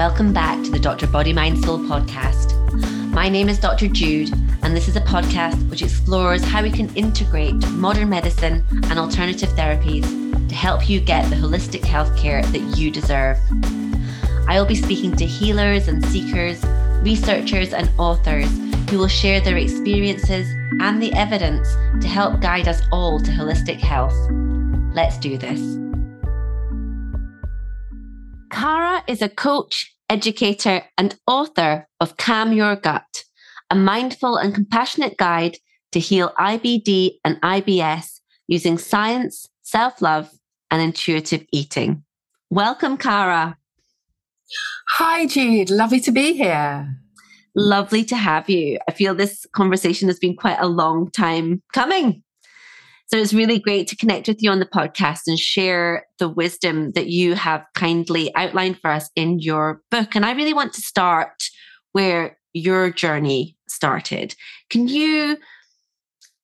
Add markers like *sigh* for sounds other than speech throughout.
Welcome back to the Dr. Body Mind Soul podcast. My name is Dr. Jude, and this is a podcast which explores how we can integrate modern medicine and alternative therapies to help you get the holistic healthcare that you deserve. I will be speaking to healers and seekers, researchers, and authors who will share their experiences and the evidence to help guide us all to holistic health. Let's do this. Is a coach, educator, and author of Calm Your Gut, a mindful and compassionate guide to heal IBD and IBS using science, self love, and intuitive eating. Welcome, Cara. Hi, Jude. Lovely to be here. Lovely to have you. I feel this conversation has been quite a long time coming. So it's really great to connect with you on the podcast and share the wisdom that you have kindly outlined for us in your book. And I really want to start where your journey started. Can you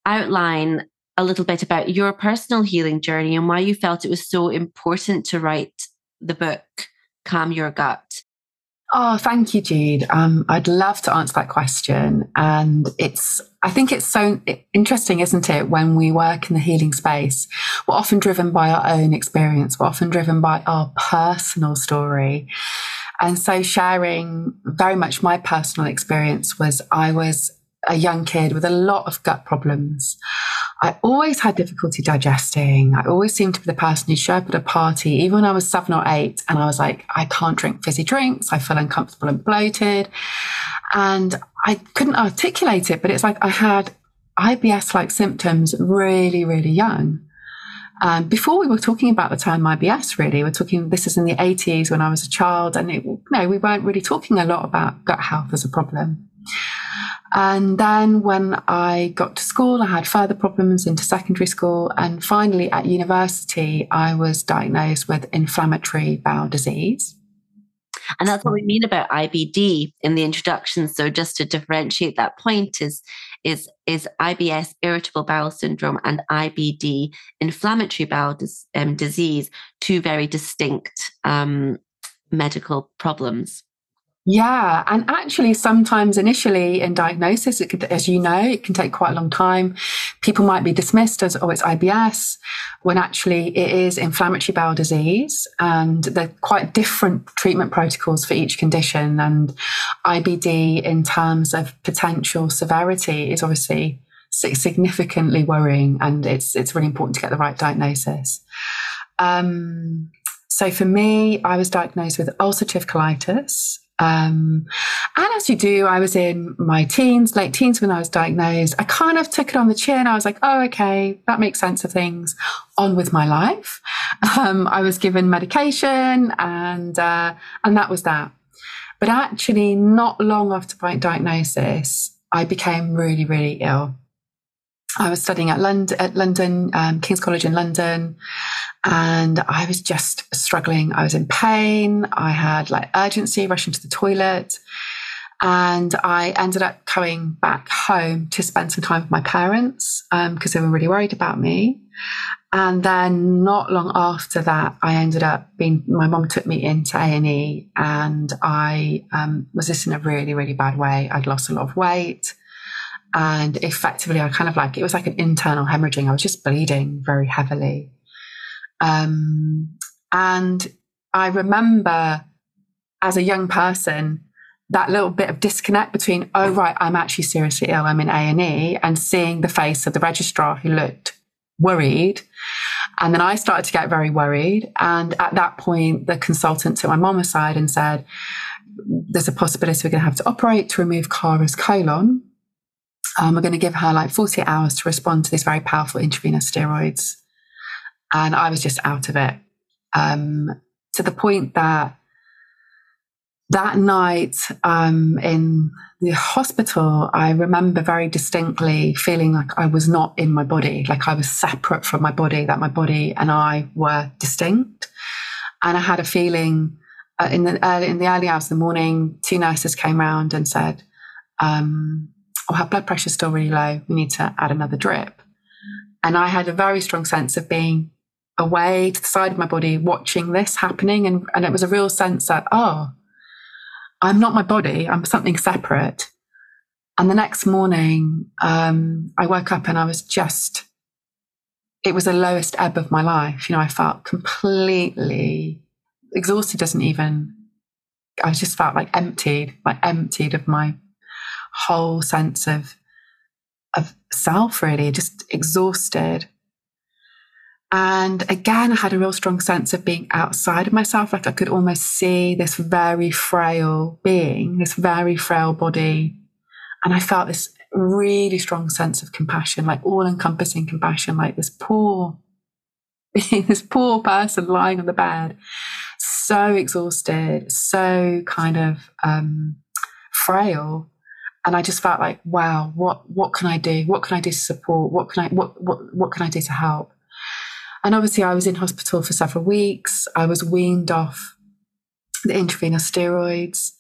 outline a little bit about your personal healing journey and why you felt it was so important to write the book, Calm Your Gut? Oh, thank you, Jude. Um, I'd love to answer that question. And it's, I think it's so interesting, isn't it? When we work in the healing space, we're often driven by our own experience. We're often driven by our personal story. And so sharing very much my personal experience was I was a young kid with a lot of gut problems. I always had difficulty digesting. I always seemed to be the person who showed up at a party, even when I was seven or eight, and I was like, I can't drink fizzy drinks. I feel uncomfortable and bloated. And I couldn't articulate it, but it's like I had IBS like symptoms really, really young. Um, before we were talking about the term IBS, really, we're talking, this is in the 80s when I was a child, and it, you know, we weren't really talking a lot about gut health as a problem. And then when I got to school, I had further problems into secondary school. And finally at university, I was diagnosed with inflammatory bowel disease. And that's what we mean about IBD in the introduction. So just to differentiate that point is is is IBS irritable bowel syndrome and IBD inflammatory bowel dis, um, disease two very distinct um, medical problems. Yeah. And actually, sometimes initially in diagnosis, could, as you know, it can take quite a long time. People might be dismissed as, oh, it's IBS, when actually it is inflammatory bowel disease. And they're quite different treatment protocols for each condition. And IBD, in terms of potential severity, is obviously significantly worrying. And it's, it's really important to get the right diagnosis. Um, so for me, I was diagnosed with ulcerative colitis um, and as you do, I was in my teens, late teens when I was diagnosed. I kind of took it on the chin. I was like, oh, okay, that makes sense of things. On with my life. Um, I was given medication and, uh, and that was that. But actually, not long after my diagnosis, I became really, really ill. I was studying at London, at London, um, King's College in London, and I was just struggling. I was in pain. I had like urgency, rushing to the toilet. And I ended up coming back home to spend some time with my parents because um, they were really worried about me. And then not long after that, I ended up being, my mom took me into A&E and I um, was just in a really, really bad way. I'd lost a lot of weight. And effectively, I kind of like, it was like an internal hemorrhaging. I was just bleeding very heavily. Um, and I remember as a young person, that little bit of disconnect between, oh, right, I'm actually seriously ill. I'm in A&E and seeing the face of the registrar who looked worried. And then I started to get very worried. And at that point, the consultant took my mom aside and said, there's a possibility we're going to have to operate to remove Cara's colon. Um, we're going to give her like 48 hours to respond to these very powerful intravenous steroids. And I was just out of it um, to the point that that night um, in the hospital, I remember very distinctly feeling like I was not in my body, like I was separate from my body, that my body and I were distinct. And I had a feeling uh, in the early, in the early hours of the morning, two nurses came round and said, um, "Oh, her blood pressure's still really low. We need to add another drip." And I had a very strong sense of being away to the side of my body watching this happening. And, and it was a real sense that, oh, I'm not my body, I'm something separate. And the next morning, um, I woke up and I was just, it was the lowest ebb of my life. You know, I felt completely exhausted, doesn't even, I just felt like emptied, like emptied of my whole sense of, of self, really, just exhausted. And again, I had a real strong sense of being outside of myself. Like I could almost see this very frail being, this very frail body. And I felt this really strong sense of compassion, like all encompassing compassion, like this poor, being, *laughs* this poor person lying on the bed, so exhausted, so kind of um, frail. And I just felt like, wow, what what can I do? What can I do to support? What can I what what what can I do to help? And obviously, I was in hospital for several weeks. I was weaned off the intravenous steroids.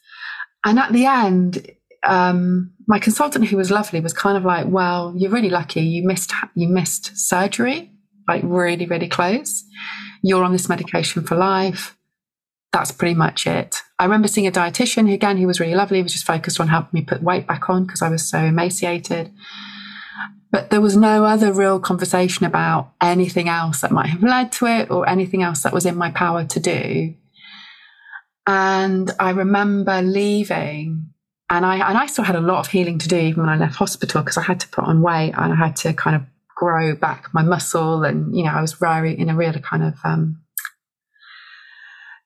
And at the end, um, my consultant, who was lovely, was kind of like, "Well, you're really lucky. You missed you missed surgery, like really, really close. You're on this medication for life. That's pretty much it." I remember seeing a dietitian who, again, he was really lovely. He was just focused on helping me put weight back on because I was so emaciated. But there was no other real conversation about anything else that might have led to it or anything else that was in my power to do. And I remember leaving and I and I still had a lot of healing to do even when I left hospital because I had to put on weight and I had to kind of grow back my muscle and you know I was very in a really kind of um,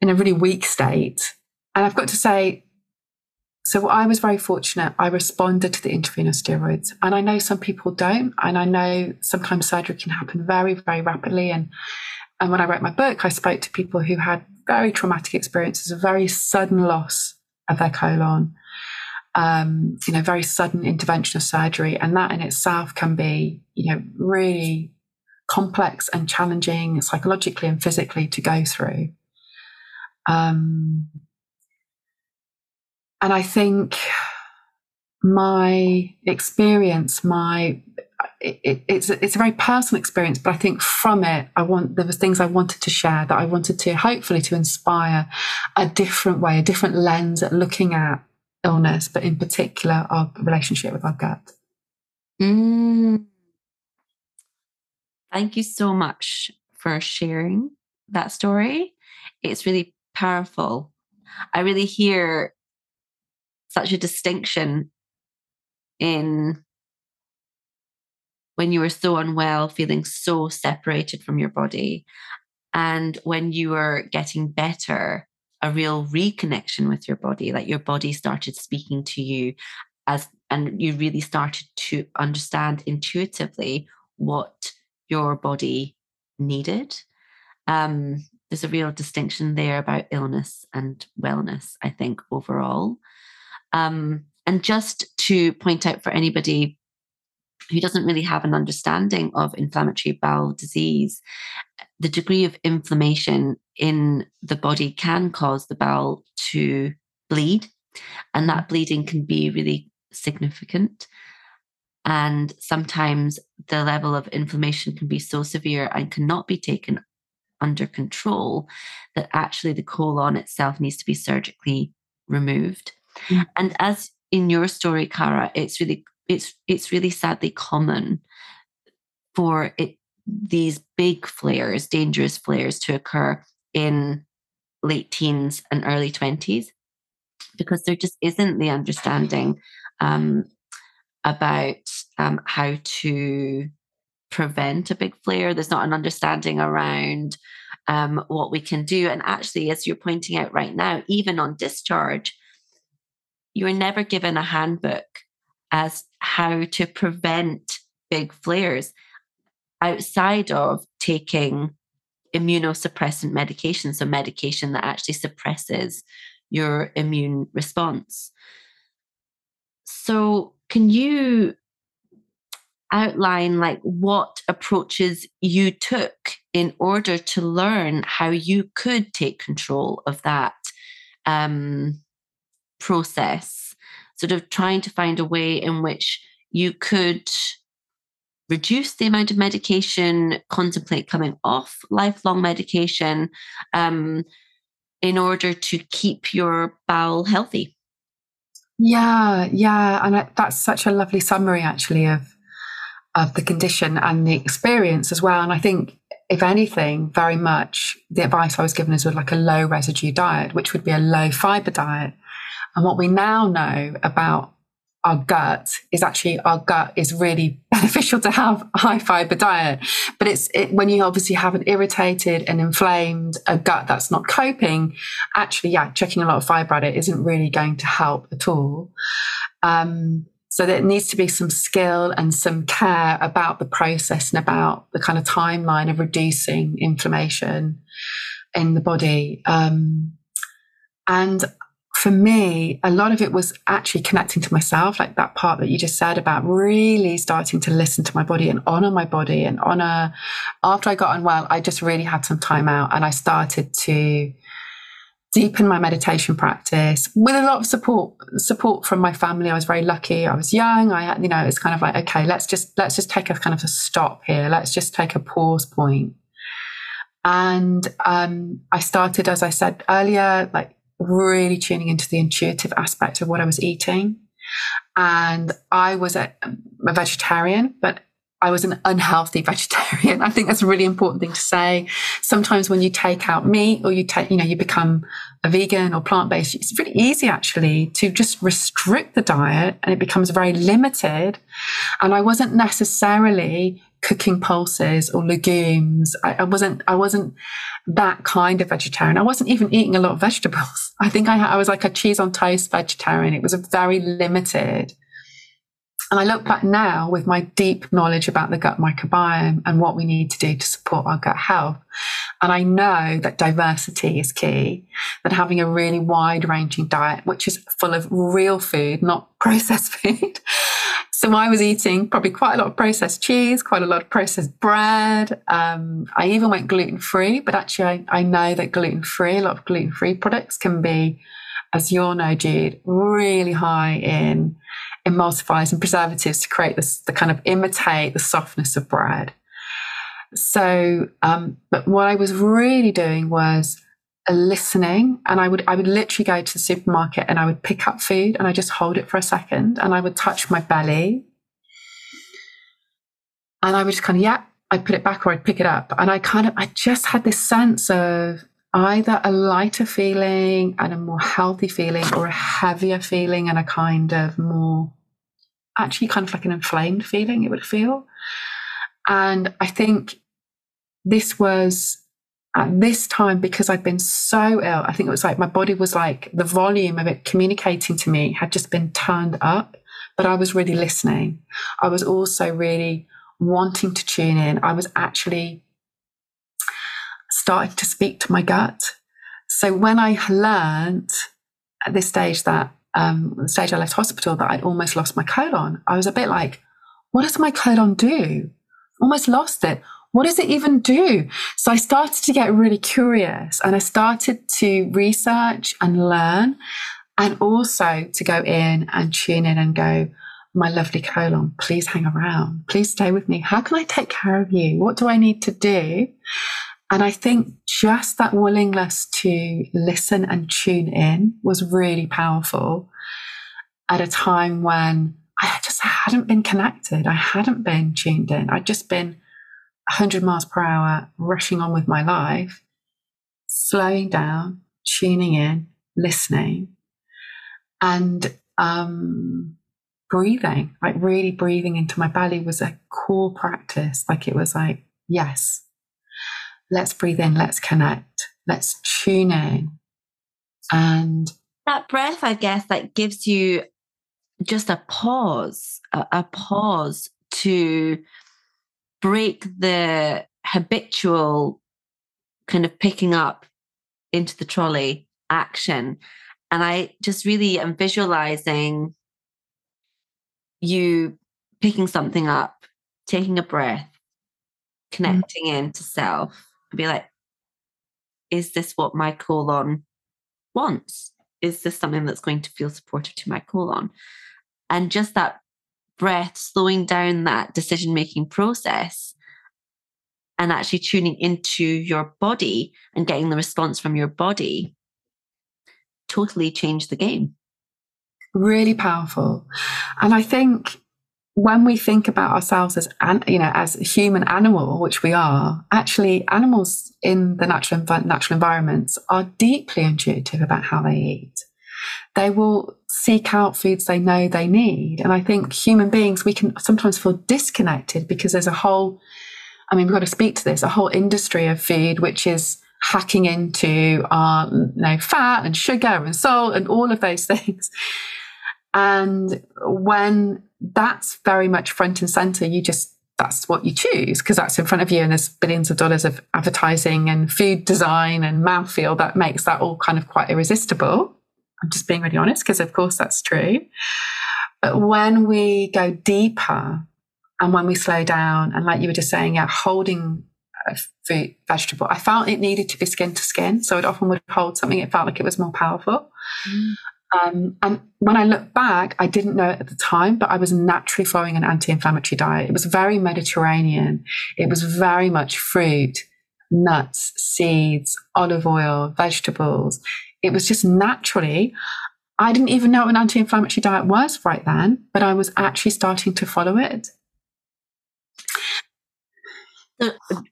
in a really weak state. And I've got to say so I was very fortunate. I responded to the intravenous steroids. And I know some people don't. And I know sometimes surgery can happen very, very rapidly. And, and when I wrote my book, I spoke to people who had very traumatic experiences, a very sudden loss of their colon, um, you know, very sudden intervention of surgery. And that in itself can be, you know, really complex and challenging psychologically and physically to go through. Um, and I think my experience, my it, it's it's a very personal experience, but I think from it, I want there was things I wanted to share that I wanted to hopefully to inspire a different way, a different lens at looking at illness, but in particular our relationship with our gut. Mm. Thank you so much for sharing that story. It's really powerful. I really hear such a distinction in when you were so unwell, feeling so separated from your body, and when you were getting better, a real reconnection with your body, like your body started speaking to you as, and you really started to understand intuitively what your body needed. Um, there's a real distinction there about illness and wellness, I think, overall. Um, and just to point out for anybody who doesn't really have an understanding of inflammatory bowel disease, the degree of inflammation in the body can cause the bowel to bleed. And that bleeding can be really significant. And sometimes the level of inflammation can be so severe and cannot be taken under control that actually the colon itself needs to be surgically removed. Mm. And as in your story, Cara, it's really it's it's really sadly common for it these big flares, dangerous flares to occur in late teens and early 20s because there just isn't the understanding um, about um, how to prevent a big flare. There's not an understanding around um, what we can do. And actually, as you're pointing out right now, even on discharge, you are never given a handbook as how to prevent big flares outside of taking immunosuppressant medication, so medication that actually suppresses your immune response. So, can you outline like what approaches you took in order to learn how you could take control of that um, process, sort of trying to find a way in which you could reduce the amount of medication, contemplate coming off lifelong medication um, in order to keep your bowel healthy? Yeah, yeah, and that's such a lovely summary, actually, of of the condition and the experience as well. And I think, if anything, very much the advice I was given is with like a low residue diet, which would be a low fiber diet. And what we now know about our gut is actually our gut is really *laughs* beneficial to have a high fiber diet. But it's it, when you obviously have an irritated and inflamed a gut that's not coping, actually, yeah, checking a lot of fiber at it isn't really going to help at all. Um, so there needs to be some skill and some care about the process and about the kind of timeline of reducing inflammation in the body. Um, and for me, a lot of it was actually connecting to myself, like that part that you just said about really starting to listen to my body and honor my body and honor. After I got unwell, I just really had some time out and I started to deepen my meditation practice with a lot of support support from my family. I was very lucky. I was young. I had, you know, it's kind of like, okay, let's just let's just take a kind of a stop here. Let's just take a pause point. And um, I started, as I said earlier, like really tuning into the intuitive aspect of what I was eating. And I was a, a vegetarian, but I was an unhealthy *laughs* vegetarian. I think that's a really important thing to say. Sometimes when you take out meat or you take, you know, you become a vegan or plant based, it's really easy actually to just restrict the diet and it becomes very limited. And I wasn't necessarily cooking pulses or legumes. I, I, wasn't, I wasn't that kind of vegetarian. I wasn't even eating a lot of vegetables. *laughs* I think I, I was like a cheese on toast vegetarian. It was very limited. And I look back now with my deep knowledge about the gut microbiome and what we need to do to support our gut health. And I know that diversity is key, that having a really wide ranging diet, which is full of real food, not *laughs* processed food, so I was eating probably quite a lot of processed cheese, quite a lot of processed bread. Um, I even went gluten free, but actually, I, I know that gluten free, a lot of gluten free products can be, as you all know, Jude, really high in emulsifiers and preservatives to create this, the kind of imitate the softness of bread. So, um, but what I was really doing was listening and I would I would literally go to the supermarket and I would pick up food and I just hold it for a second and I would touch my belly. And I would just kind of yeah I'd put it back or I'd pick it up. And I kind of I just had this sense of either a lighter feeling and a more healthy feeling or a heavier feeling and a kind of more actually kind of like an inflamed feeling it would feel. And I think this was at this time because I'd been so ill. I think it was like my body was like the volume of it communicating to me had just been turned up, but I was really listening. I was also really wanting to tune in. I was actually starting to speak to my gut. So when I learned at this stage that um, the stage I left hospital that I'd almost lost my colon, I was a bit like, what does my colon do? Almost lost it what does it even do? So I started to get really curious and I started to research and learn and also to go in and tune in and go, my lovely colon, please hang around. Please stay with me. How can I take care of you? What do I need to do? And I think just that willingness to listen and tune in was really powerful at a time when I just hadn't been connected. I hadn't been tuned in. I'd just been 100 miles per hour, rushing on with my life, slowing down, tuning in, listening, and um, breathing, like really breathing into my belly was a core practice. Like it was like, yes, let's breathe in, let's connect, let's tune in. And that breath, I guess, that gives you just a pause, a, a pause to break the habitual kind of picking up into the trolley action. And I just really am visualizing you picking something up, taking a breath, mm-hmm. connecting mm-hmm. into self, and be like, is this what my colon wants? Is this something that's going to feel supportive to my colon? And just that breath, slowing down that decision making process and actually tuning into your body and getting the response from your body totally change the game. really powerful. And I think when we think about ourselves as an, you know as human animal which we are actually animals in the natural natural environments are deeply intuitive about how they eat they will seek out foods they know they need and i think human beings we can sometimes feel disconnected because there's a whole i mean we've got to speak to this a whole industry of food which is hacking into our you know, fat and sugar and salt and all of those *laughs* things and when that's very much front and center. You just, that's what you choose because that's in front of you and there's billions of dollars of advertising and food design and mouthfeel that makes that all kind of quite irresistible. I'm just being really honest because, of course, that's true. But when we go deeper and when we slow down, and like you were just saying, yeah, holding a fruit, vegetable, I felt it needed to be skin to skin. So it often would hold something, it felt like it was more powerful. Mm. Um, and when I look back, I didn't know it at the time, but I was naturally following an anti inflammatory diet. It was very Mediterranean. It was very much fruit, nuts, seeds, olive oil, vegetables. It was just naturally. I didn't even know what an anti inflammatory diet was right then, but I was actually starting to follow it.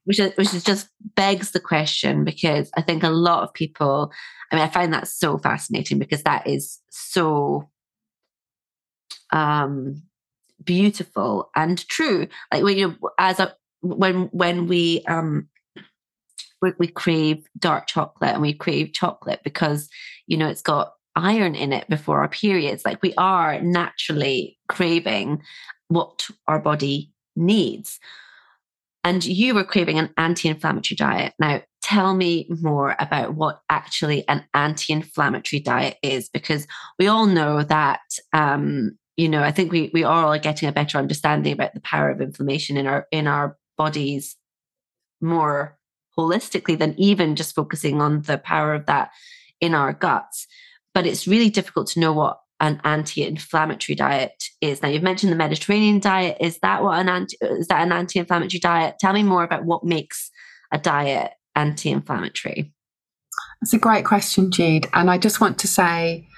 Which, is, which is just begs the question because I think a lot of people I mean, I find that so fascinating because that is so um, beautiful and true. Like when you, as a, when when we um we, we crave dark chocolate and we crave chocolate because you know it's got iron in it before our periods. Like we are naturally craving what our body needs. And you were craving an anti inflammatory diet. Now, tell me more about what actually an anti inflammatory diet is, because we all know that. Um, you know, I think we we are all getting a better understanding about the power of inflammation in our in our bodies more holistically than even just focusing on the power of that in our guts. But it's really difficult to know what an anti-inflammatory diet is. Now you've mentioned the Mediterranean diet. Is that what an anti is that an anti-inflammatory diet? Tell me more about what makes a diet anti-inflammatory. That's a great question, Jude. And I just want to say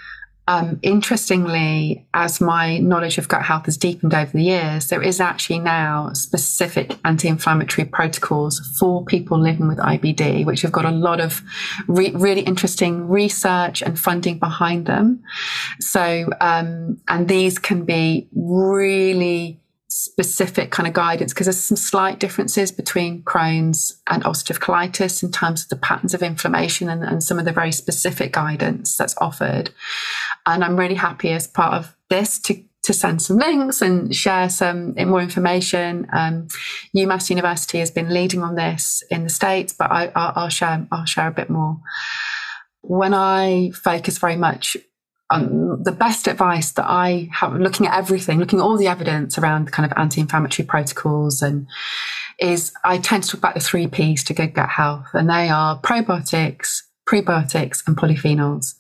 um, interestingly, as my knowledge of gut health has deepened over the years, there is actually now specific anti inflammatory protocols for people living with IBD, which have got a lot of re- really interesting research and funding behind them. So, um, and these can be really specific kind of guidance because there's some slight differences between Crohn's and ulcerative colitis in terms of the patterns of inflammation and, and some of the very specific guidance that's offered. And I'm really happy as part of this to to send some links and share some more information. Um, UMass University has been leading on this in the states, but I, will share I'll share a bit more. When I focus very much on the best advice that I have, looking at everything, looking at all the evidence around the kind of anti-inflammatory protocols, and is I tend to talk about the three P's to good gut health, and they are probiotics, prebiotics, and polyphenols.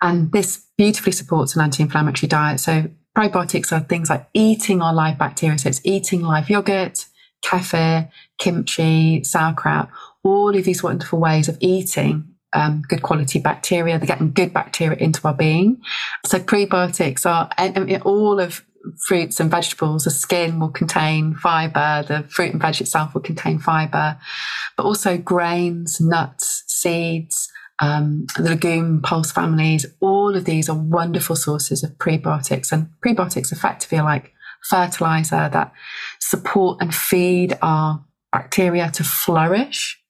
And this beautifully supports an anti inflammatory diet. So, probiotics are things like eating our live bacteria. So, it's eating live yogurt, kefir, kimchi, sauerkraut, all of these wonderful ways of eating um, good quality bacteria. They're getting good bacteria into our being. So, prebiotics are all of fruits and vegetables, the skin will contain fiber, the fruit and veg itself will contain fiber, but also grains, nuts, seeds, um, the legume pulse families, all of these are wonderful sources of prebiotics. And prebiotics effectively are like fertilizer that support and feed our bacteria to flourish.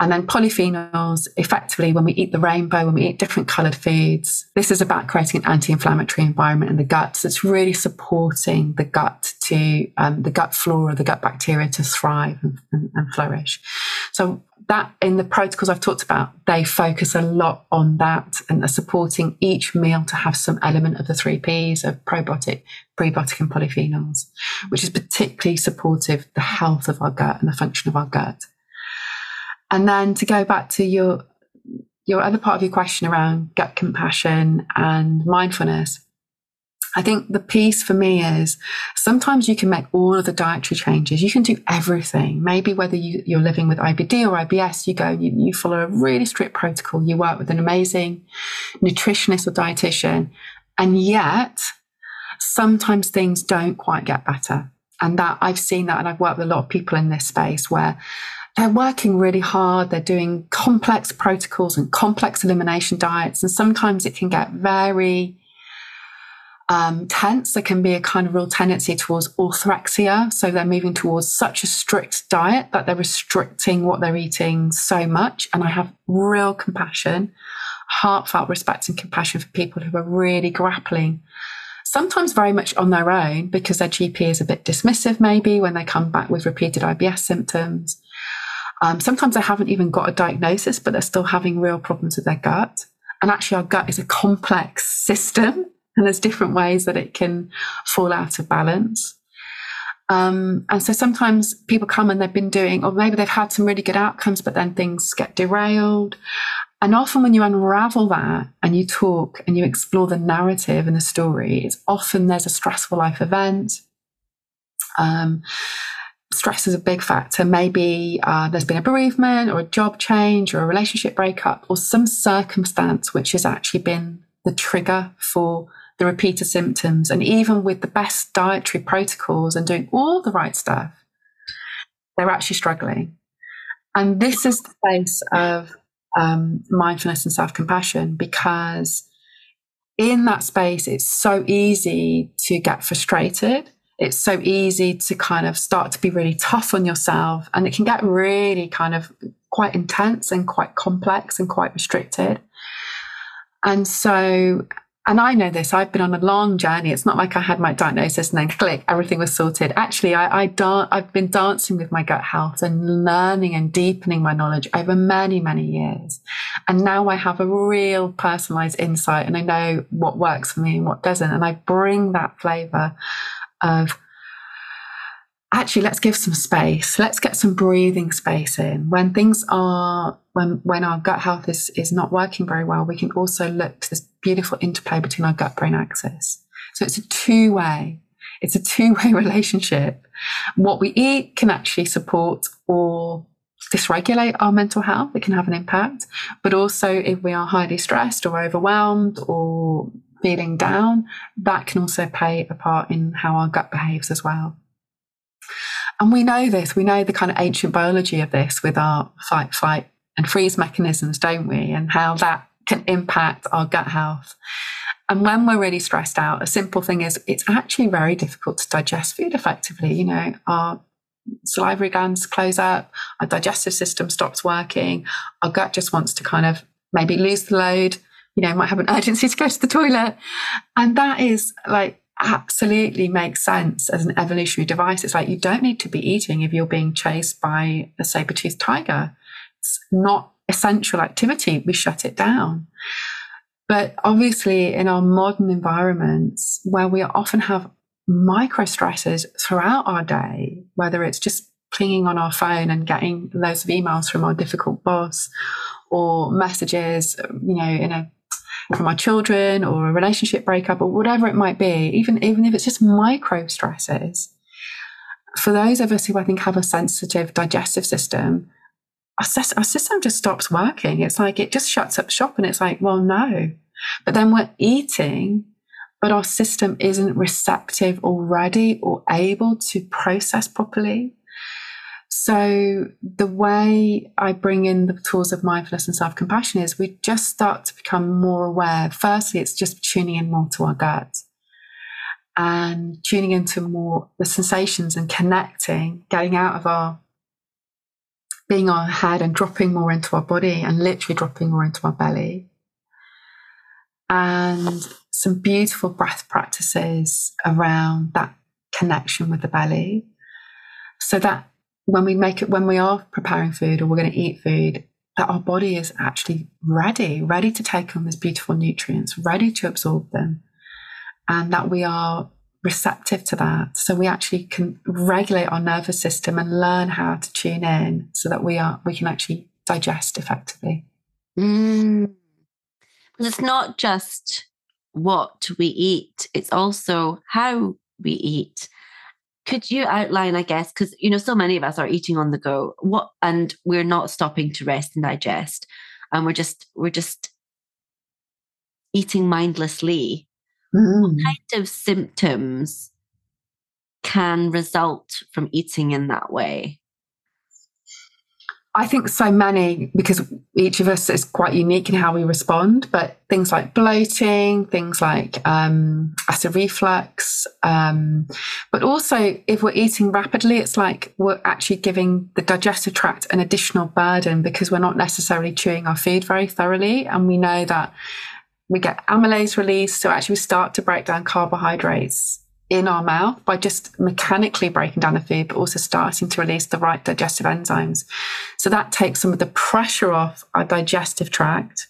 And then polyphenols, effectively, when we eat the rainbow, when we eat different colored foods, this is about creating an anti inflammatory environment in the gut. So it's really supporting the gut to, um, the gut flora, the gut bacteria to thrive and, and, and flourish. So that in the protocols I've talked about, they focus a lot on that and are supporting each meal to have some element of the three P's of probiotic, prebiotic, and polyphenols, which is particularly supportive the health of our gut and the function of our gut. And then to go back to your your other part of your question around gut compassion and mindfulness, I think the piece for me is sometimes you can make all of the dietary changes. You can do everything. Maybe whether you, are living with IBD or IBS, you go, you, you follow a really strict protocol. You work with an amazing nutritionist or dietitian And yet, sometimes things don't quite get better. And that I've seen that, and I've worked with a lot of people in this space where they're working really hard. They're doing complex protocols and complex elimination diets. And sometimes it can get very um, tense. There can be a kind of real tendency towards orthorexia. So they're moving towards such a strict diet that they're restricting what they're eating so much. And I have real compassion, heartfelt respect and compassion for people who are really grappling sometimes very much on their own because their GP is a bit dismissive, maybe when they come back with repeated IBS symptoms. Um, sometimes they haven't even got a diagnosis, but they're still having real problems with their gut. And actually, our gut is a complex system, and there's different ways that it can fall out of balance. Um, and so sometimes people come and they've been doing, or maybe they've had some really good outcomes, but then things get derailed. And often when you unravel that and you talk and you explore the narrative and the story, it's often there's a stressful life event. Um, stress is a big factor. Maybe uh, there's been a bereavement or a job change or a relationship breakup or some circumstance which has actually been the trigger for the repeated symptoms. And even with the best dietary protocols and doing all the right stuff, they're actually struggling. And this is the place of um, mindfulness and self compassion because in that space, it's so easy to get frustrated it's so easy to kind of start to be really tough on yourself and it can get really kind of quite intense and quite complex and quite restricted. And so, and I know this, I've been on a long journey. It's not like I had my diagnosis and then click, everything was sorted. Actually, I, I dan- I've been dancing with my gut health and learning and deepening my knowledge over many, many years. And now I have a real personalized insight and I know what works for me and what doesn't. And I bring that flavor of actually let's give some space. Let's get some breathing space in. When things are when when our gut health is is not working very well we can also look to this beautiful interplay between our gut brain axis. So it's a two way it's a two way *laughs* relationship. What we eat can actually support or dysregulate our mental health. It can have an impact. But also if we are highly stressed or overwhelmed or feeling down, that can also play a part in how our gut behaves as well. And we know this, we know the kind of ancient biology of this with our fight, flight, and freeze mechanisms, don't we? And how that can impact our gut health. And when we're really stressed out, a simple thing is it's actually very difficult to digest food effectively. You know, our salivary glands close up, our digestive system stops working, our gut just wants to kind of maybe lose the load, you know, might have an urgency to go to the toilet. And that is like absolutely makes sense as an evolutionary device. It's like you don't need to be eating if you're being chased by a saber-toothed tiger. It's not essential activity. We shut it down. But obviously, in our modern environments where we often have micro stresses throughout our day, whether it's just clinging on our phone and getting loads of emails from our difficult boss or messages, you know, in a from our children or a relationship breakup or whatever it might be, even, even if it's just micro stresses, for those of us who I think have a sensitive digestive system, our, our system just stops working. It's like it just shuts up shop and it's like, well, no. But then we're eating, but our system isn't receptive or ready or able to process properly. So the way I bring in the tools of mindfulness and self compassion is we just start to become more aware. Firstly, it's just tuning in more to our gut and tuning into more the sensations and connecting, getting out of our being our head and dropping more into our body and literally dropping more into our belly. And some beautiful breath practices around that connection with the belly. So that when we make it, when we are preparing food or we're going to eat food, that our body is actually ready, ready to take on these beautiful nutrients, ready to absorb them, and that we are receptive to that. So we actually can regulate our nervous system and learn how to tune in so that we are we can actually digest effectively. Mm. It's not just what we eat, it's also how we eat could you outline i guess because you know so many of us are eating on the go what and we're not stopping to rest and digest and we're just we're just eating mindlessly mm. what kind of symptoms can result from eating in that way? I think so many because each of us is quite unique in how we respond. But things like bloating, things like um, acid reflux, um, but also if we're eating rapidly, it's like we're actually giving the digestive tract an additional burden because we're not necessarily chewing our food very thoroughly, and we know that we get amylase release, so actually we start to break down carbohydrates in our mouth by just mechanically breaking down the food, but also starting to release the right digestive enzymes. So that takes some of the pressure off our digestive tract.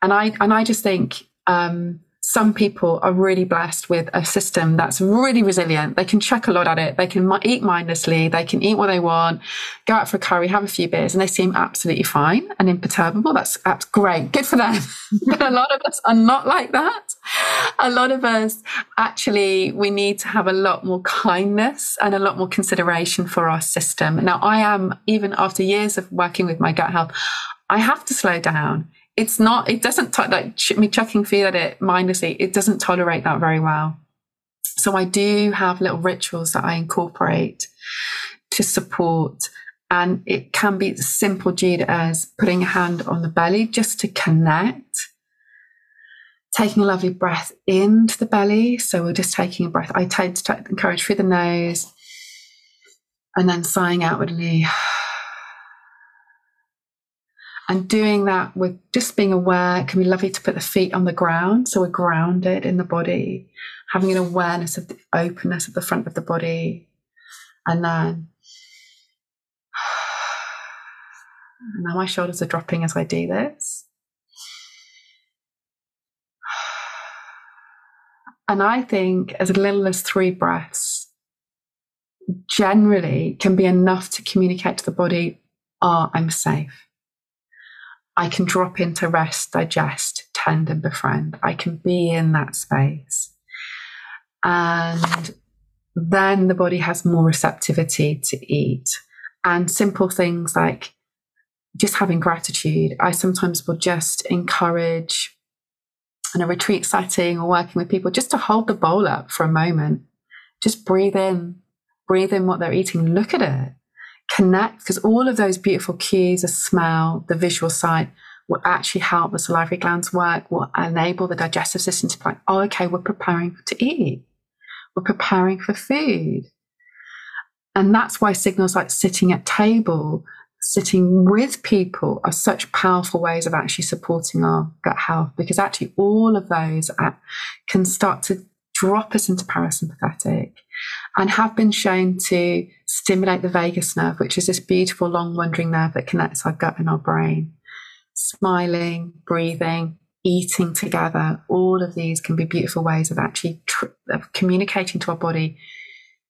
And I and I just think um, some people are really blessed with a system that's really resilient. They can chuck a lot at it. They can eat mindlessly. They can eat what they want, go out for a curry, have a few beers, and they seem absolutely fine and imperturbable. That's, that's great. Good for them. *laughs* but a lot of us are not like that. A lot of us actually, we need to have a lot more kindness and a lot more consideration for our system. Now, I am, even after years of working with my gut health, I have to slow down it's not, it doesn't, to- like me chucking food at it mindlessly, it doesn't tolerate that very well. So I do have little rituals that I incorporate to support. And it can be as simple, Jude, as putting a hand on the belly just to connect. Taking a lovely breath into the belly. So we're just taking a breath. I tend to encourage through the nose and then sighing outwardly and doing that with just being aware it can be lovely to put the feet on the ground so we're grounded in the body. Having an awareness of the openness of the front of the body. And then *sighs* now my shoulders are dropping as i do this. *sighs* And i think as little as three breaths generally can be enough to communicate to the body oh i'm safe I can drop into rest, digest, tend, and befriend. I can be in that space. And then the body has more receptivity to eat. And simple things like just having gratitude. I sometimes will just encourage in a retreat setting or working with people just to hold the bowl up for a moment. Just breathe in, breathe in what they're eating, look at it connect because all of those beautiful cues, the smell, the visual sight, will actually help the salivary glands work, will enable the digestive system to be like, oh, okay, we're preparing to eat. We're preparing for food. And that's why signals like sitting at table, sitting with people are such powerful ways of actually supporting our gut health because actually all of those can start to drop us into parasympathetic and have been shown to stimulate the vagus nerve, which is this beautiful long wandering nerve that connects our gut and our brain. Smiling, breathing, eating together, all of these can be beautiful ways of actually tr- of communicating to our body.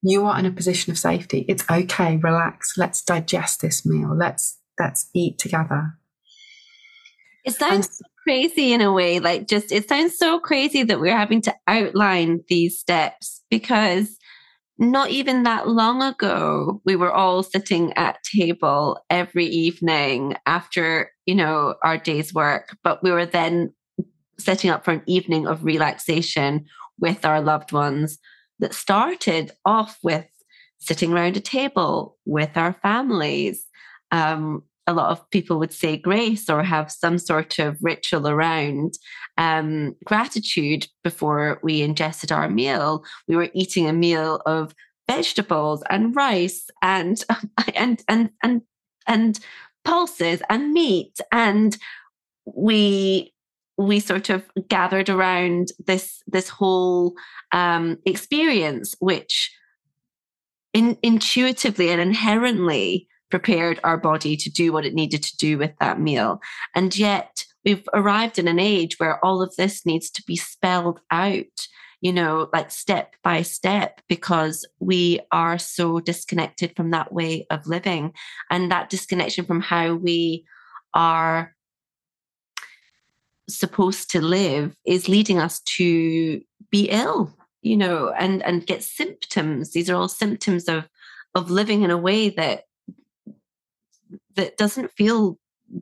You are in a position of safety. It's okay. Relax. Let's digest this meal. Let's let's eat together. It sounds crazy in a way. Like just it sounds so crazy that we're having to outline these steps because not even that long ago, we were all sitting at table every evening after, you know, our day's work, but we were then setting up for an evening of relaxation with our loved ones that started off with sitting around a table with our families. Um, a lot of people would say grace or have some sort of ritual around um, gratitude before we ingested our meal. We were eating a meal of vegetables and rice and *laughs* and and and and pulses and meat and we we sort of gathered around this this whole um, experience which in, intuitively and inherently prepared our body to do what it needed to do with that meal. And yet we've arrived in an age where all of this needs to be spelled out, you know, like step by step, because we are so disconnected from that way of living. And that disconnection from how we are supposed to live is leading us to be ill you know and and get symptoms. These are all symptoms of of living in a way that that doesn't feel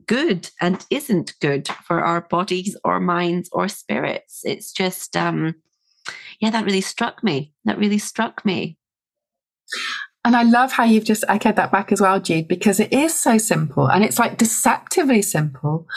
good and isn't good for our bodies or minds or spirits. It's just um yeah, that really struck me. That really struck me. And I love how you've just echoed that back as well, Jude, because it is so simple and it's like deceptively simple.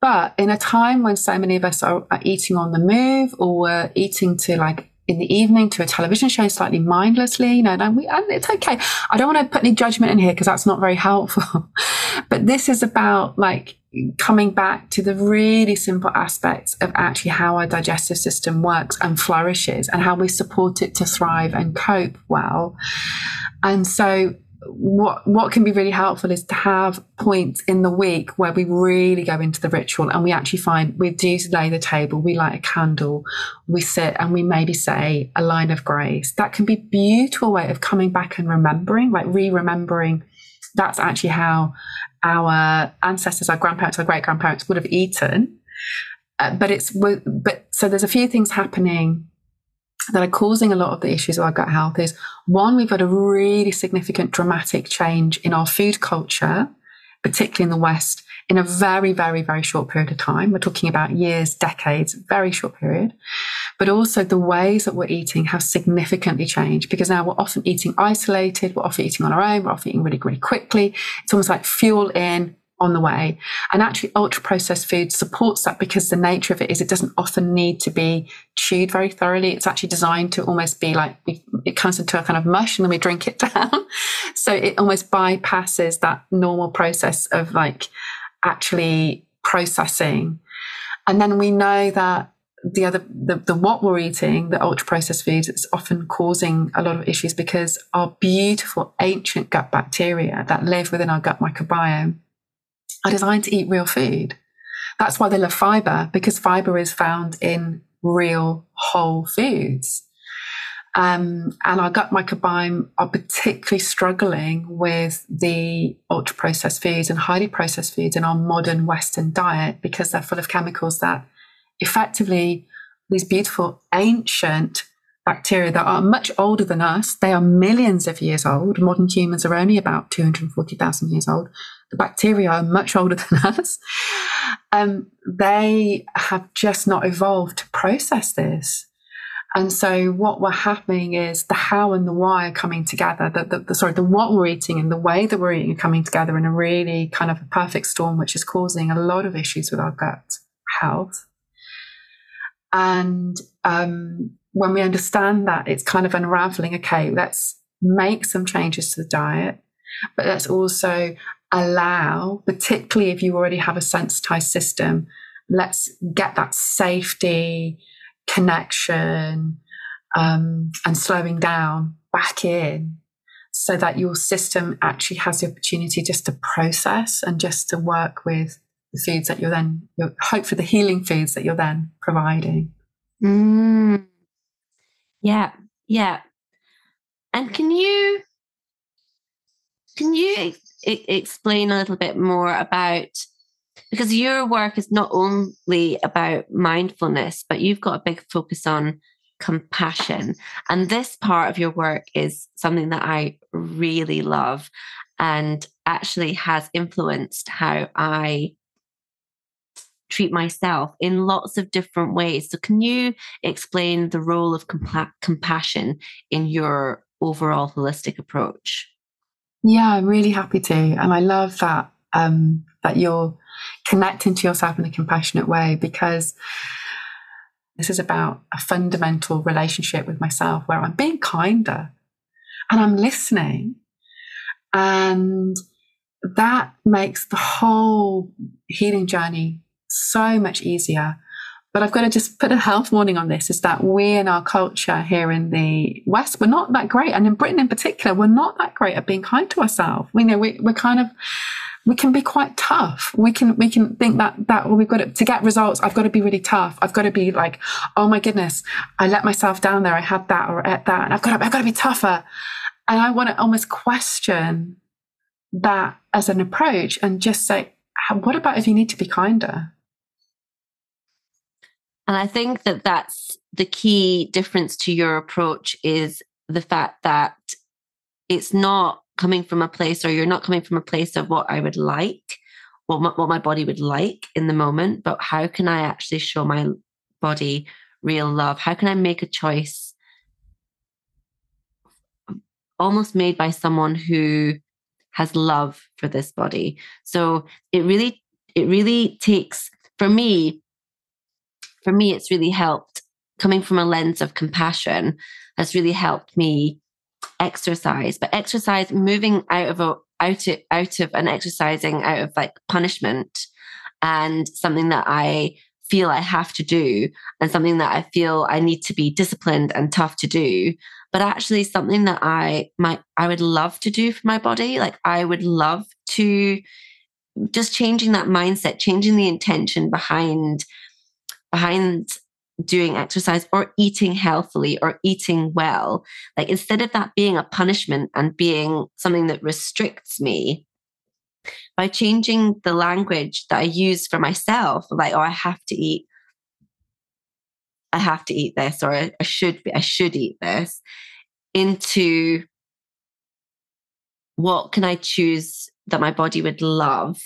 But in a time when so many of us are, are eating on the move or we're eating to like in the evening to a television show slightly mindlessly, you know, and, we, and it's okay. I don't want to put any judgment in here because that's not very helpful. *laughs* but this is about like coming back to the really simple aspects of actually how our digestive system works and flourishes and how we support it to thrive and cope well. And so what what can be really helpful is to have points in the week where we really go into the ritual and we actually find we do lay the table, we light a candle, we sit and we maybe say a line of grace. That can be beautiful way of coming back and remembering, like re-remembering that's actually how our ancestors, our grandparents, our great grandparents would have eaten. Uh, but it's but so there's a few things happening that are causing a lot of the issues of our gut health is one, we've had a really significant dramatic change in our food culture, particularly in the West, in a very, very, very short period of time. We're talking about years, decades, very short period. But also the ways that we're eating have significantly changed because now we're often eating isolated, we're often eating on our own, we're often eating really, really quickly. It's almost like fuel in, on the way. And actually, ultra processed food supports that because the nature of it is it doesn't often need to be chewed very thoroughly. It's actually designed to almost be like it comes into a kind of mush and then we drink it *laughs* down. so it almost bypasses that normal process of like actually processing. And then we know that the other the, the what we're eating the ultra processed foods it's often causing a lot of issues because our beautiful ancient gut bacteria that live within our gut microbiome are designed to eat real food. That's why they love fiber, because fiber is found in real whole foods. Um, and our gut microbiome are particularly struggling with the ultra processed foods and highly processed foods in our modern Western diet because they're full of chemicals that effectively these beautiful ancient bacteria that are much older than us. They are millions of years old. Modern humans are only about 240,000 years old. The bacteria are much older than *laughs* us. Um, they have just not evolved to process this. And so what we're happening is the how and the why are coming together. The, the, the, sorry, the what we're eating and the way that we're eating are coming together in a really kind of a perfect storm, which is causing a lot of issues with our gut health. And um, when we understand that, it's kind of unraveling. Okay, let's make some changes to the diet, but let's also allow, particularly if you already have a sensitized system, let's get that safety, connection, um, and slowing down back in so that your system actually has the opportunity just to process and just to work with the foods that you're then, you're, hope for the healing foods that you're then providing. Mm. Yeah, yeah. And can you can you explain a little bit more about because your work is not only about mindfulness, but you've got a big focus on compassion. And this part of your work is something that I really love and actually has influenced how I treat myself in lots of different ways. So, can you explain the role of compa- compassion in your overall holistic approach? Yeah, I'm really happy to, and I love that um, that you're connecting to yourself in a compassionate way because this is about a fundamental relationship with myself where I'm being kinder and I'm listening, and that makes the whole healing journey so much easier but I've got to just put a health warning on this is that we in our culture here in the West, we're not that great. And in Britain in particular, we're not that great at being kind to ourselves. We know we, we're kind of, we can be quite tough. We can, we can think that, that, well, we've got to, to get results. I've got to be really tough. I've got to be like, oh my goodness, I let myself down there. I had that or at that. And I've got to, I've got to be tougher. And I want to almost question that as an approach and just say, what about if you need to be kinder? And I think that that's the key difference to your approach is the fact that it's not coming from a place or you're not coming from a place of what I would like, what my, what my body would like in the moment, but how can I actually show my body real love? How can I make a choice almost made by someone who has love for this body? So it really, it really takes, for me, for me, it's really helped coming from a lens of compassion has really helped me exercise. But exercise moving out of a out of, out of and exercising out of like punishment and something that I feel I have to do and something that I feel I need to be disciplined and tough to do but actually something that I might I would love to do for my body. Like I would love to just changing that mindset changing the intention behind behind doing exercise or eating healthily or eating well. Like instead of that being a punishment and being something that restricts me, by changing the language that I use for myself, like, oh, I have to eat, I have to eat this, or I, should be, I should eat this, into what can I choose that my body would love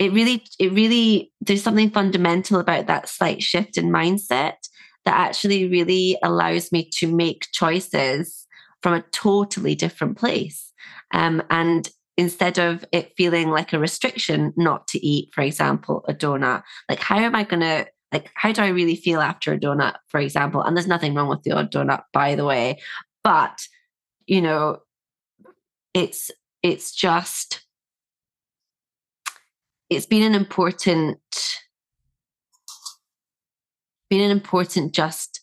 it really, it really, there's something fundamental about that slight shift in mindset that actually really allows me to make choices from a totally different place. Um, and instead of it feeling like a restriction not to eat, for example, a donut, like how am I going to, like, how do I really feel after a donut, for example? And there's nothing wrong with the odd donut, by the way. But, you know, it's, it's just, it's been an important been an important just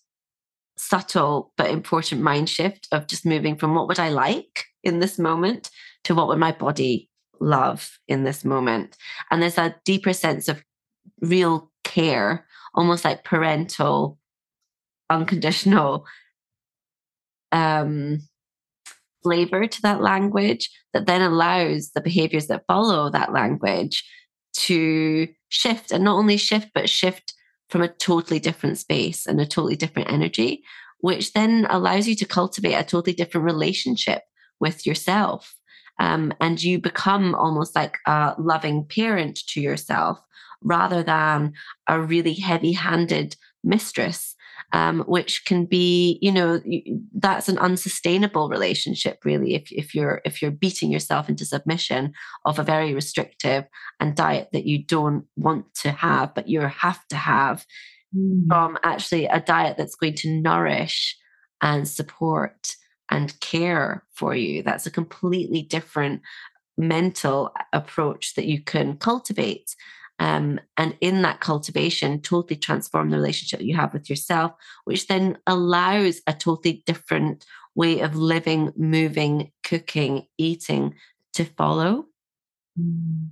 subtle but important mind shift of just moving from what would i like in this moment to what would my body love in this moment. And there's a deeper sense of real care almost like parental unconditional um flavor to that language that then allows the behaviors that follow that language to shift and not only shift, but shift from a totally different space and a totally different energy, which then allows you to cultivate a totally different relationship with yourself. Um, and you become almost like a loving parent to yourself rather than a really heavy handed mistress um, which can be, you know, that's an unsustainable relationship, really. If if you're if you're beating yourself into submission of a very restrictive and diet that you don't want to have, but you have to have, mm. from actually a diet that's going to nourish and support and care for you. That's a completely different mental approach that you can cultivate. Um, and in that cultivation, totally transform the relationship you have with yourself, which then allows a totally different way of living, moving, cooking, eating to follow. Mm.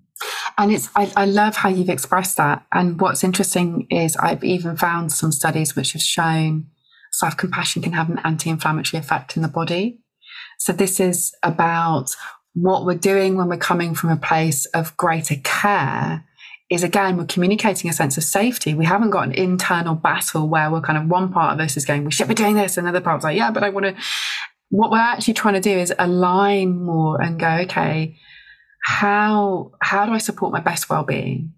And it's I, I love how you've expressed that. And what's interesting is I've even found some studies which have shown self compassion can have an anti inflammatory effect in the body. So this is about what we're doing when we're coming from a place of greater care is again, we're communicating a sense of safety. We haven't got an internal battle where we're kind of one part of us is going, we should be doing this. Another part's like, yeah, but I want to. What we're actually trying to do is align more and go, okay, how how do I support my best well-being?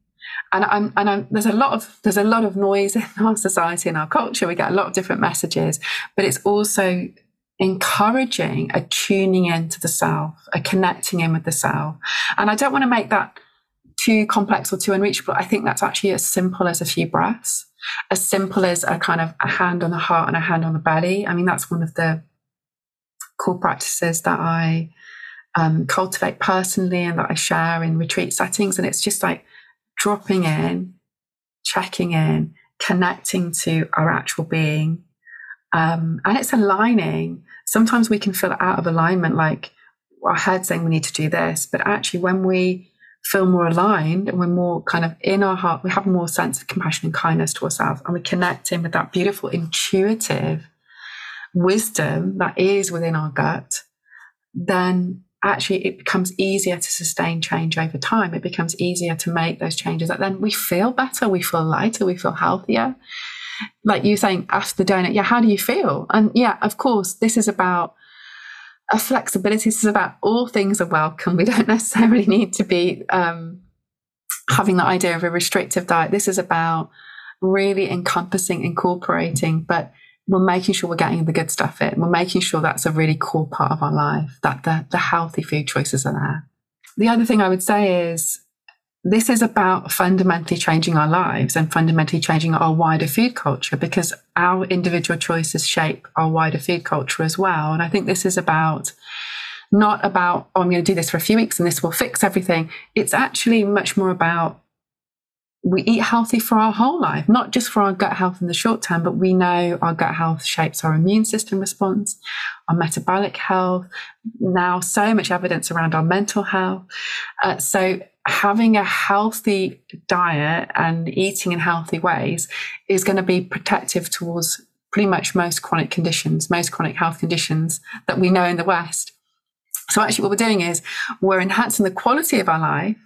And I'm and I'm, there's a lot of there's a lot of noise *laughs* in our society and our culture. We get a lot of different messages, but it's also encouraging a tuning into the self, a connecting in with the self. And I don't want to make that too complex or too unreachable. I think that's actually as simple as a few breaths, as simple as a kind of a hand on the heart and a hand on the belly. I mean, that's one of the core practices that I um, cultivate personally and that I share in retreat settings. And it's just like dropping in, checking in, connecting to our actual being. Um, and it's aligning. Sometimes we can feel out of alignment, like our head saying we need to do this. But actually, when we feel more aligned and we're more kind of in our heart, we have more sense of compassion and kindness to ourselves, and we connect in with that beautiful, intuitive wisdom that is within our gut, then actually it becomes easier to sustain change over time. It becomes easier to make those changes. That then we feel better, we feel lighter, we feel healthier. Like you saying, ask the donut, yeah, how do you feel? And yeah, of course, this is about a flexibility is about all things are welcome. We don't *laughs* necessarily need to be um, having the idea of a restrictive diet. This is about really encompassing, incorporating, but we're making sure we're getting the good stuff in. We're making sure that's a really core part of our life, that the, the healthy food choices are there. The other thing I would say is this is about fundamentally changing our lives and fundamentally changing our wider food culture because our individual choices shape our wider food culture as well. And I think this is about not about, oh, I'm going to do this for a few weeks and this will fix everything. It's actually much more about we eat healthy for our whole life, not just for our gut health in the short term, but we know our gut health shapes our immune system response, our metabolic health, now so much evidence around our mental health. Uh, so having a healthy diet and eating in healthy ways is going to be protective towards pretty much most chronic conditions, most chronic health conditions that we know in the West. So actually what we're doing is we're enhancing the quality of our life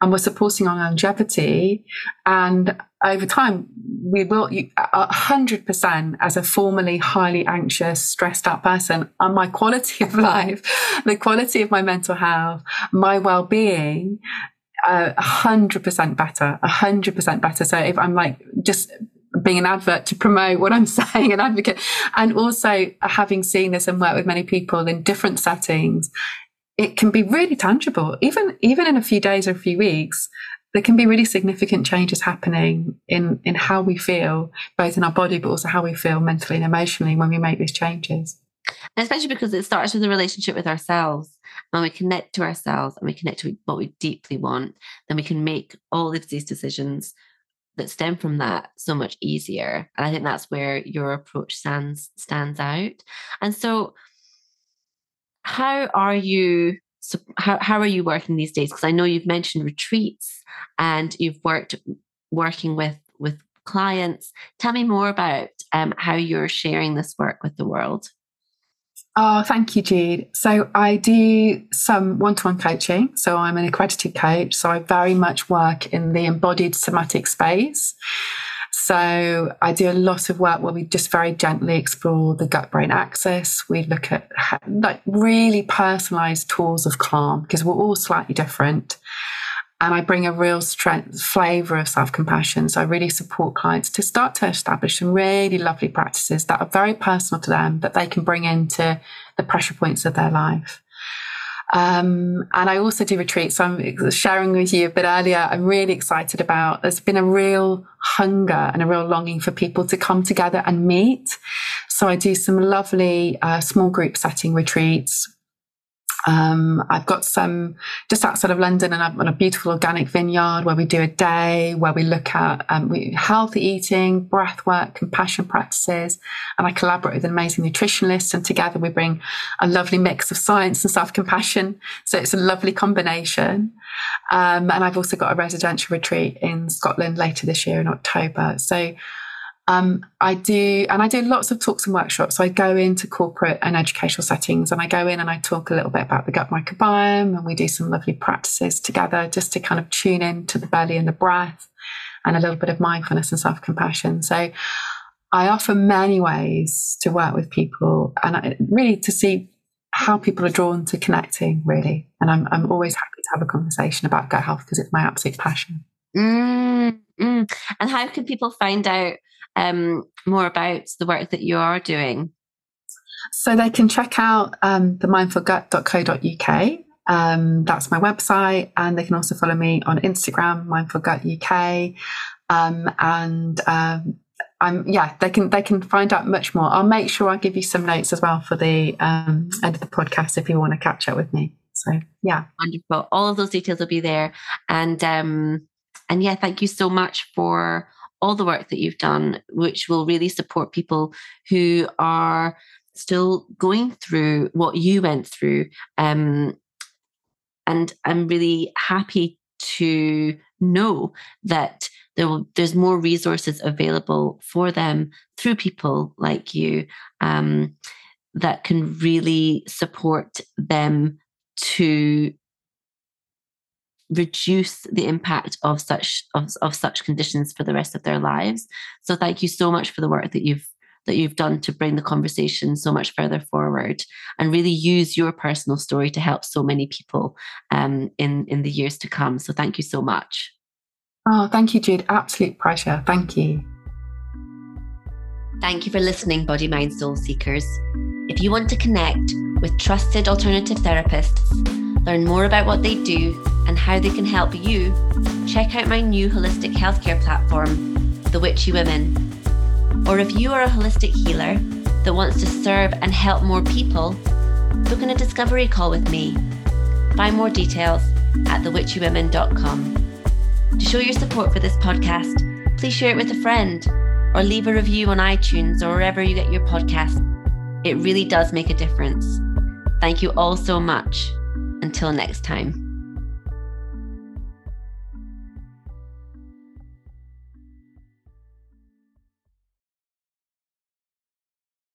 and we're supporting our longevity. And over time, we will, hundred percent as a formerly highly anxious, stressed out person, and my quality *laughs* of life, the quality of my mental health, my well-being, a hundred percent better, a hundred percent better. So if I'm like just being an advert to promote what I'm *laughs* saying, an advocate, and also having seen this and worked with many people in different settings, it can be really tangible. Even even in a few days or a few weeks, there can be really significant changes happening in in how we feel, both in our body but also how we feel mentally and emotionally when we make these changes. And especially because it starts with a relationship with ourselves. When we connect to ourselves and we connect to what we deeply want, then we can make all of these decisions that stem from that so much easier. And I think that's where your approach stands stands out. And so how are you so how, how are you working these days because i know you've mentioned retreats and you've worked working with with clients tell me more about um, how you're sharing this work with the world Oh, thank you, Jude. So I do some one-to-one coaching. So I'm an accredited coach. So I very much work in the embodied somatic space. So I do a lot of work where we just very gently explore the gut brain axis. We look at like really personalized tools of calm because we're all slightly different. And I bring a real strength, flavor of self compassion. So I really support clients to start to establish some really lovely practices that are very personal to them that they can bring into the pressure points of their life. Um, and I also do retreats. So I'm sharing with you a bit earlier. I'm really excited about. There's been a real hunger and a real longing for people to come together and meet. So I do some lovely uh, small group setting retreats um, I've got some just outside of London, and I'm on a beautiful organic vineyard where we do a day where we look at um, we, healthy eating, breath work, compassion practices, and I collaborate with an amazing nutritionist, and together we bring a lovely mix of science and self compassion. So it's a lovely combination. Um, and I've also got a residential retreat in Scotland later this year in October. So um, I do, and I do lots of talks and workshops. So I go into corporate and educational settings and I go in and I talk a little bit about the gut microbiome and we do some lovely practices together just to kind of tune in to the belly and the breath and a little bit of mindfulness and self compassion. So I offer many ways to work with people and I, really to see how people are drawn to connecting, really. And I'm, I'm always happy to have a conversation about gut health because it's my absolute passion. Mm, mm. And how can people find out um, more about the work that you are doing? So they can check out um, the mindfulgut.co.uk. Um, that's my website, and they can also follow me on Instagram, mindfulgutuk. Um, and um, I'm yeah, they can they can find out much more. I'll make sure I give you some notes as well for the um, end of the podcast if you want to catch up with me. So yeah, wonderful. All of those details will be there, and um, and yeah, thank you so much for all the work that you've done, which will really support people who are still going through what you went through. Um, and I'm really happy to know that there will, there's more resources available for them through people like you um, that can really support them to reduce the impact of such of, of such conditions for the rest of their lives. So thank you so much for the work that you've that you've done to bring the conversation so much further forward and really use your personal story to help so many people um, in in the years to come. So thank you so much. Oh thank you jude. Absolute pleasure. Thank you. Thank you for listening, Body Mind Soul Seekers. If you want to connect with trusted alternative therapists, learn more about what they do and how they can help you, check out my new holistic healthcare platform, The Witchy Women. Or if you are a holistic healer that wants to serve and help more people, book in a discovery call with me. Find more details at thewitchywomen.com. To show your support for this podcast, please share it with a friend or leave a review on iTunes or wherever you get your podcasts. It really does make a difference. Thank you all so much. Until next time.